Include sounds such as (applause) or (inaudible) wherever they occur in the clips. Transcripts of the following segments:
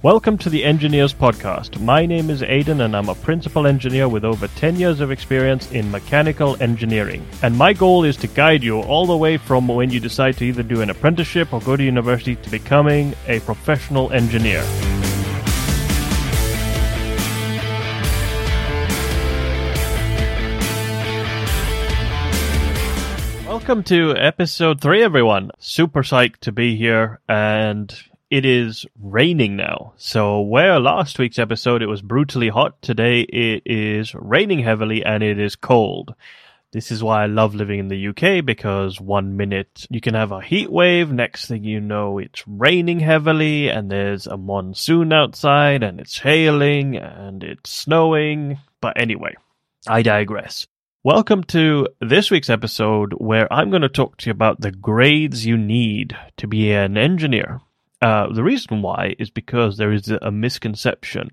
Welcome to the Engineers Podcast. My name is Aidan and I'm a principal engineer with over 10 years of experience in mechanical engineering. And my goal is to guide you all the way from when you decide to either do an apprenticeship or go to university to becoming a professional engineer. Welcome to episode three, everyone. Super psyched to be here, and it is raining now. So, where last week's episode it was brutally hot, today it is raining heavily and it is cold. This is why I love living in the UK because one minute you can have a heat wave, next thing you know it's raining heavily and there's a monsoon outside and it's hailing and it's snowing. But anyway, I digress. Welcome to this week's episode where I'm going to talk to you about the grades you need to be an engineer. Uh, the reason why is because there is a misconception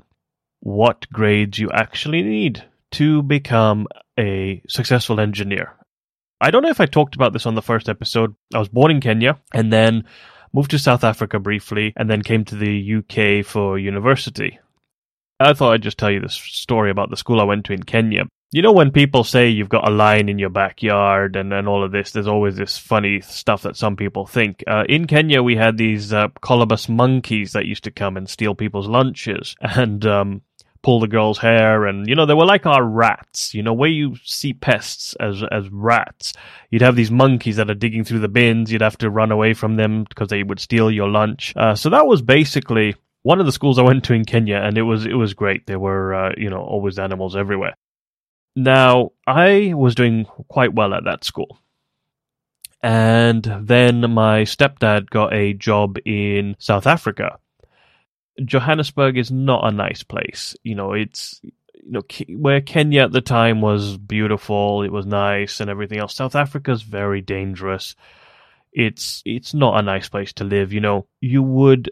what grades you actually need to become a successful engineer. I don't know if I talked about this on the first episode. I was born in Kenya and then moved to South Africa briefly and then came to the UK for university. I thought I'd just tell you this story about the school I went to in Kenya. You know, when people say you've got a lion in your backyard and, and all of this, there's always this funny stuff that some people think. Uh, in Kenya, we had these uh, colobus monkeys that used to come and steal people's lunches (laughs) and um, pull the girls' hair. And, you know, they were like our rats. You know, where you see pests as, as rats, you'd have these monkeys that are digging through the bins. You'd have to run away from them because they would steal your lunch. Uh, so that was basically one of the schools I went to in Kenya, and it was it was great. There were uh, you know always animals everywhere. Now, I was doing quite well at that school. And then my stepdad got a job in South Africa. Johannesburg is not a nice place. You know, it's you know where Kenya at the time was beautiful, it was nice and everything else. South Africa's very dangerous. It's it's not a nice place to live. You know, you would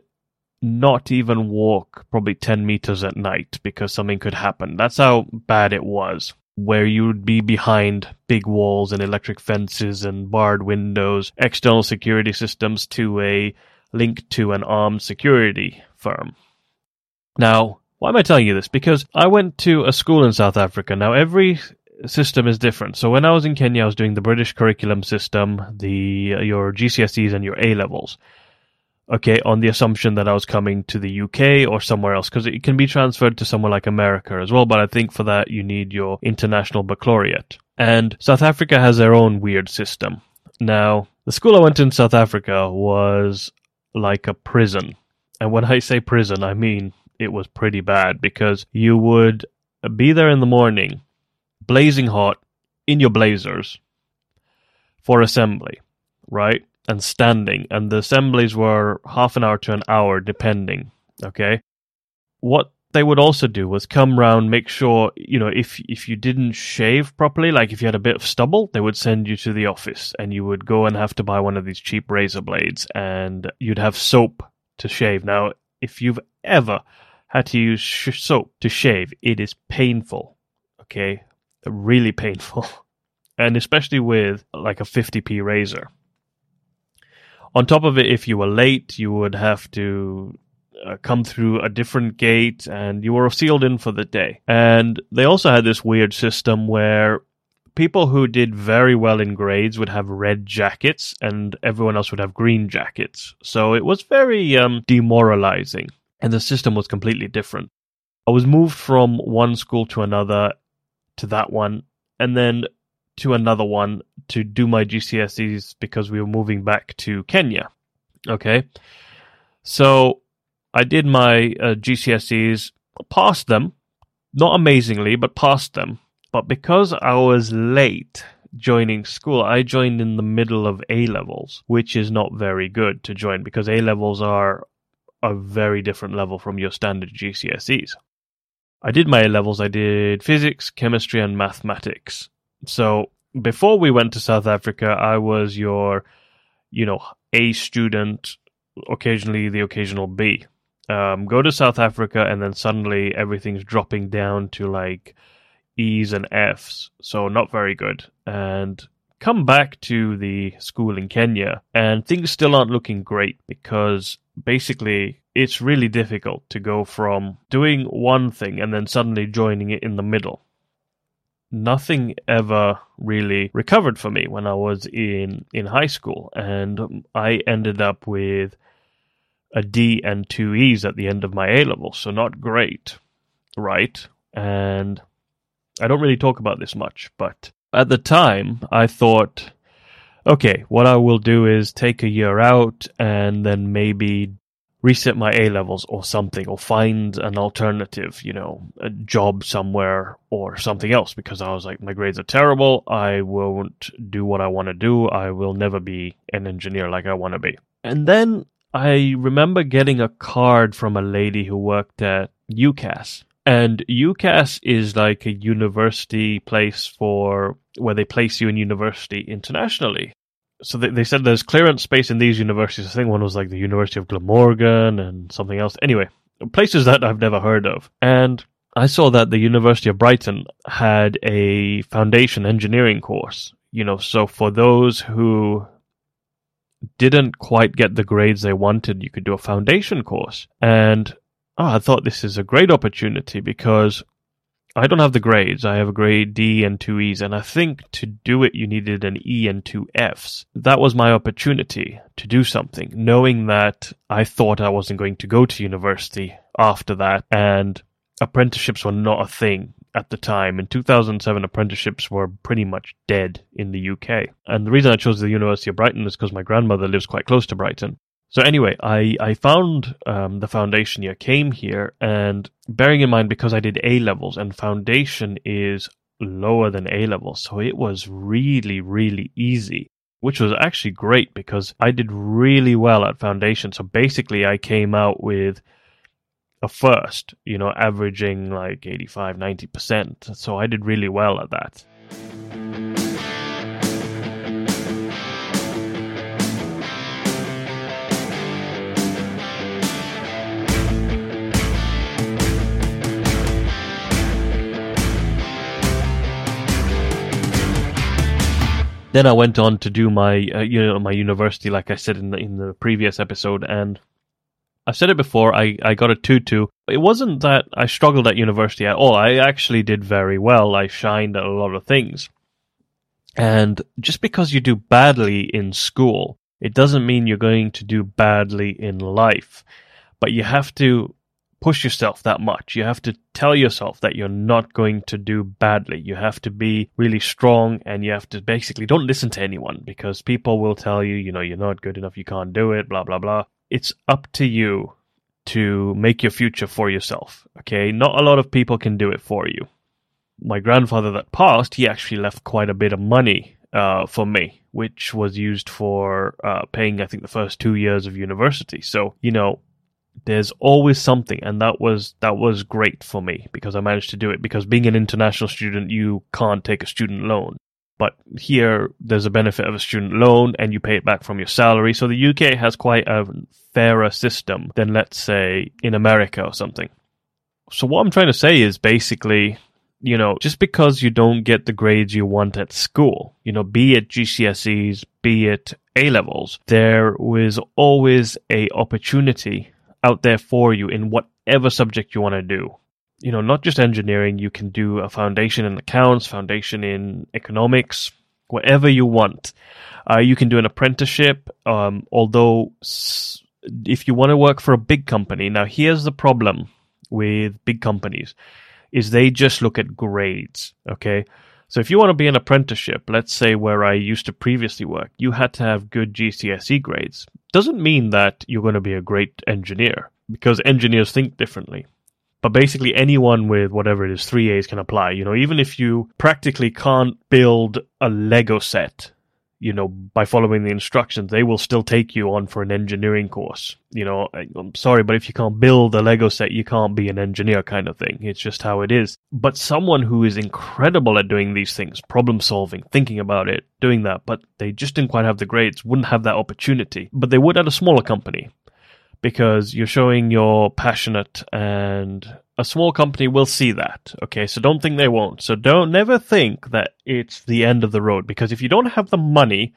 not even walk probably 10 meters at night because something could happen. That's how bad it was where you would be behind big walls and electric fences and barred windows, external security systems to a link to an armed security firm. Now, why am I telling you this? Because I went to a school in South Africa. Now, every system is different. So when I was in Kenya, I was doing the British curriculum system, the your GCSEs and your A levels okay, on the assumption that I was coming to the UK or somewhere else, because it can be transferred to somewhere like America as well. But I think for that, you need your international baccalaureate. And South Africa has their own weird system. Now, the school I went to in South Africa was like a prison. And when I say prison, I mean it was pretty bad because you would be there in the morning, blazing hot, in your blazers for assembly, right? And standing, and the assemblies were half an hour to an hour, depending. Okay, what they would also do was come round, make sure you know if if you didn't shave properly, like if you had a bit of stubble, they would send you to the office, and you would go and have to buy one of these cheap razor blades, and you'd have soap to shave. Now, if you've ever had to use sh- soap to shave, it is painful. Okay, really painful, (laughs) and especially with like a 50p razor. On top of it, if you were late, you would have to uh, come through a different gate and you were sealed in for the day. And they also had this weird system where people who did very well in grades would have red jackets and everyone else would have green jackets. So it was very um, demoralizing and the system was completely different. I was moved from one school to another to that one and then to another one to do my GCSEs because we were moving back to Kenya. Okay. So I did my uh, GCSEs, passed them, not amazingly, but passed them. But because I was late joining school, I joined in the middle of A levels, which is not very good to join because A levels are a very different level from your standard GCSEs. I did my A levels, I did physics, chemistry, and mathematics. So before we went to South Africa, I was your, you know, A student, occasionally the occasional B. Um, go to South Africa, and then suddenly everything's dropping down to like E's and F's. So not very good. And come back to the school in Kenya, and things still aren't looking great because basically it's really difficult to go from doing one thing and then suddenly joining it in the middle. Nothing ever really recovered for me when I was in, in high school, and I ended up with a D and two E's at the end of my A level, so not great, right? And I don't really talk about this much, but at the time I thought, okay, what I will do is take a year out and then maybe reset my A levels or something, or find an alternative, you know, a job somewhere or something else because I was like, my grades are terrible. I won't do what I want to do. I will never be an engineer like I want to be. And then I remember getting a card from a lady who worked at UCAS. And UCAS is like a university place for where they place you in university internationally so they, they said there's clearance space in these universities. I think one was like the University of Glamorgan and something else. Anyway, places that I've never heard of. And I saw that the University of Brighton had a foundation engineering course. You know, so for those who didn't quite get the grades they wanted, you could do a foundation course. And oh, I thought this is a great opportunity because I don't have the grades. I have a grade D and two E's, and I think to do it you needed an E and two F's. That was my opportunity to do something, knowing that I thought I wasn't going to go to university after that, and apprenticeships were not a thing at the time. In 2007, apprenticeships were pretty much dead in the UK. And the reason I chose the University of Brighton is because my grandmother lives quite close to Brighton. So anyway, I I found um, the foundation year, came here, and bearing in mind because I did A levels and foundation is lower than A levels, so it was really really easy, which was actually great because I did really well at foundation. So basically, I came out with a first, you know, averaging like 85, 90%. So I did really well at that. Then I went on to do my uh, you know my university, like I said in the in the previous episode, and I've said it before. I I got a two two. It wasn't that I struggled at university at all. I actually did very well. I shined at a lot of things, and just because you do badly in school, it doesn't mean you're going to do badly in life. But you have to push yourself that much. You have to tell yourself that you're not going to do badly. You have to be really strong and you have to basically don't listen to anyone because people will tell you, you know, you're not good enough, you can't do it, blah, blah, blah. It's up to you to make your future for yourself. Okay. Not a lot of people can do it for you. My grandfather that passed, he actually left quite a bit of money uh, for me, which was used for uh, paying, I think, the first two years of university. So, you know, there's always something and that was that was great for me because I managed to do it. Because being an international student you can't take a student loan. But here there's a benefit of a student loan and you pay it back from your salary. So the UK has quite a fairer system than let's say in America or something. So what I'm trying to say is basically you know just because you don't get the grades you want at school you know be it GCSEs be it A levels there was always a opportunity out there for you in whatever subject you want to do. You know, not just engineering, you can do a foundation in accounts, foundation in economics, whatever you want. Uh, you can do an apprenticeship, um, although s- if you want to work for a big company, now here's the problem with big companies is they just look at grades, okay? So if you want to be an apprenticeship, let's say where I used to previously work, you had to have good GCSE grades. Doesn't mean that you're going to be a great engineer because engineers think differently. But basically anyone with whatever it is, 3As can apply. You know, even if you practically can't build a Lego set, you know, by following the instructions, they will still take you on for an engineering course. You know, I'm sorry, but if you can't build a Lego set, you can't be an engineer kind of thing. It's just how it is. But someone who is incredible at doing these things, problem solving, thinking about it, doing that, but they just didn't quite have the grades, wouldn't have that opportunity. But they would at a smaller company because you're showing you're passionate and a small company will see that. Okay, so don't think they won't. So don't never think that it's the end of the road because if you don't have the money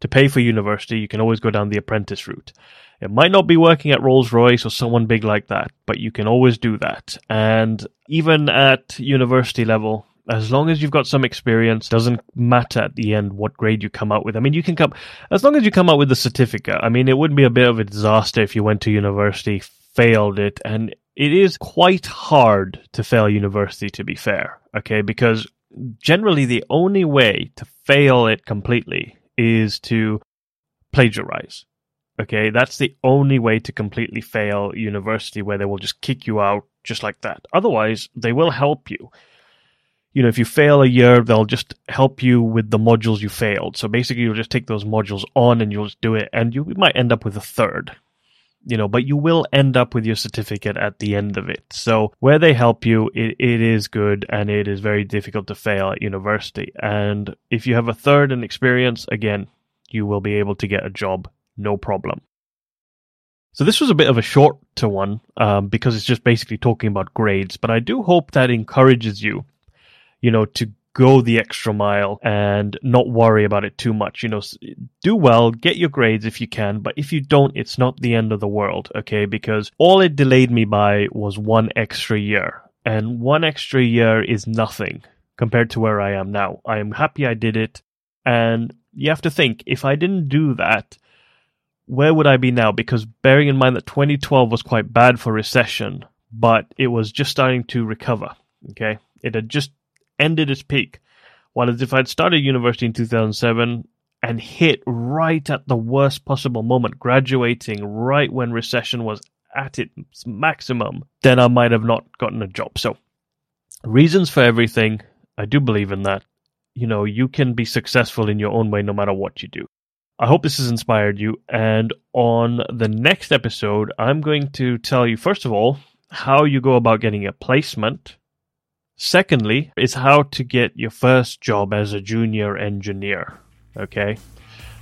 to pay for university, you can always go down the apprentice route. It might not be working at Rolls Royce or someone big like that, but you can always do that. And even at university level, as long as you've got some experience, doesn't matter at the end what grade you come out with. I mean, you can come, as long as you come out with the certificate. I mean, it would be a bit of a disaster if you went to university, failed it, and it is quite hard to fail university, to be fair, okay? Because generally the only way to fail it completely is to plagiarize. Okay, that's the only way to completely fail university where they will just kick you out just like that. Otherwise, they will help you. You know, if you fail a year, they'll just help you with the modules you failed. So basically, you'll just take those modules on and you'll just do it, and you might end up with a third. You know, but you will end up with your certificate at the end of it. So where they help you, it, it is good and it is very difficult to fail at university. And if you have a third in experience, again, you will be able to get a job no problem. So this was a bit of a short to one um, because it's just basically talking about grades, but I do hope that encourages you, you know, to go the extra mile and not worry about it too much. You know, do well, get your grades if you can, but if you don't, it's not the end of the world, okay? Because all it delayed me by was one extra year, and one extra year is nothing compared to where I am now. I am happy I did it, and you have to think if I didn't do that, where would I be now? Because bearing in mind that 2012 was quite bad for recession, but it was just starting to recover. Okay, it had just ended its peak. While if I'd started university in 2007 and hit right at the worst possible moment, graduating right when recession was at its maximum, then I might have not gotten a job. So, reasons for everything. I do believe in that. You know, you can be successful in your own way no matter what you do. I hope this has inspired you. And on the next episode, I'm going to tell you, first of all, how you go about getting a placement. Secondly, is how to get your first job as a junior engineer. Okay.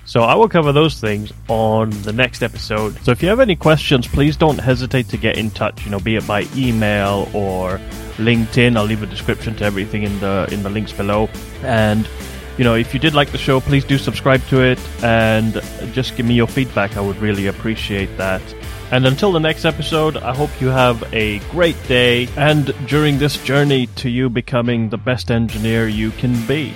So I will cover those things on the next episode. So if you have any questions, please don't hesitate to get in touch, you know, be it by email or LinkedIn. I'll leave a description to everything in the in the links below. And you know, if you did like the show, please do subscribe to it and just give me your feedback. I would really appreciate that. And until the next episode, I hope you have a great day and during this journey to you becoming the best engineer you can be.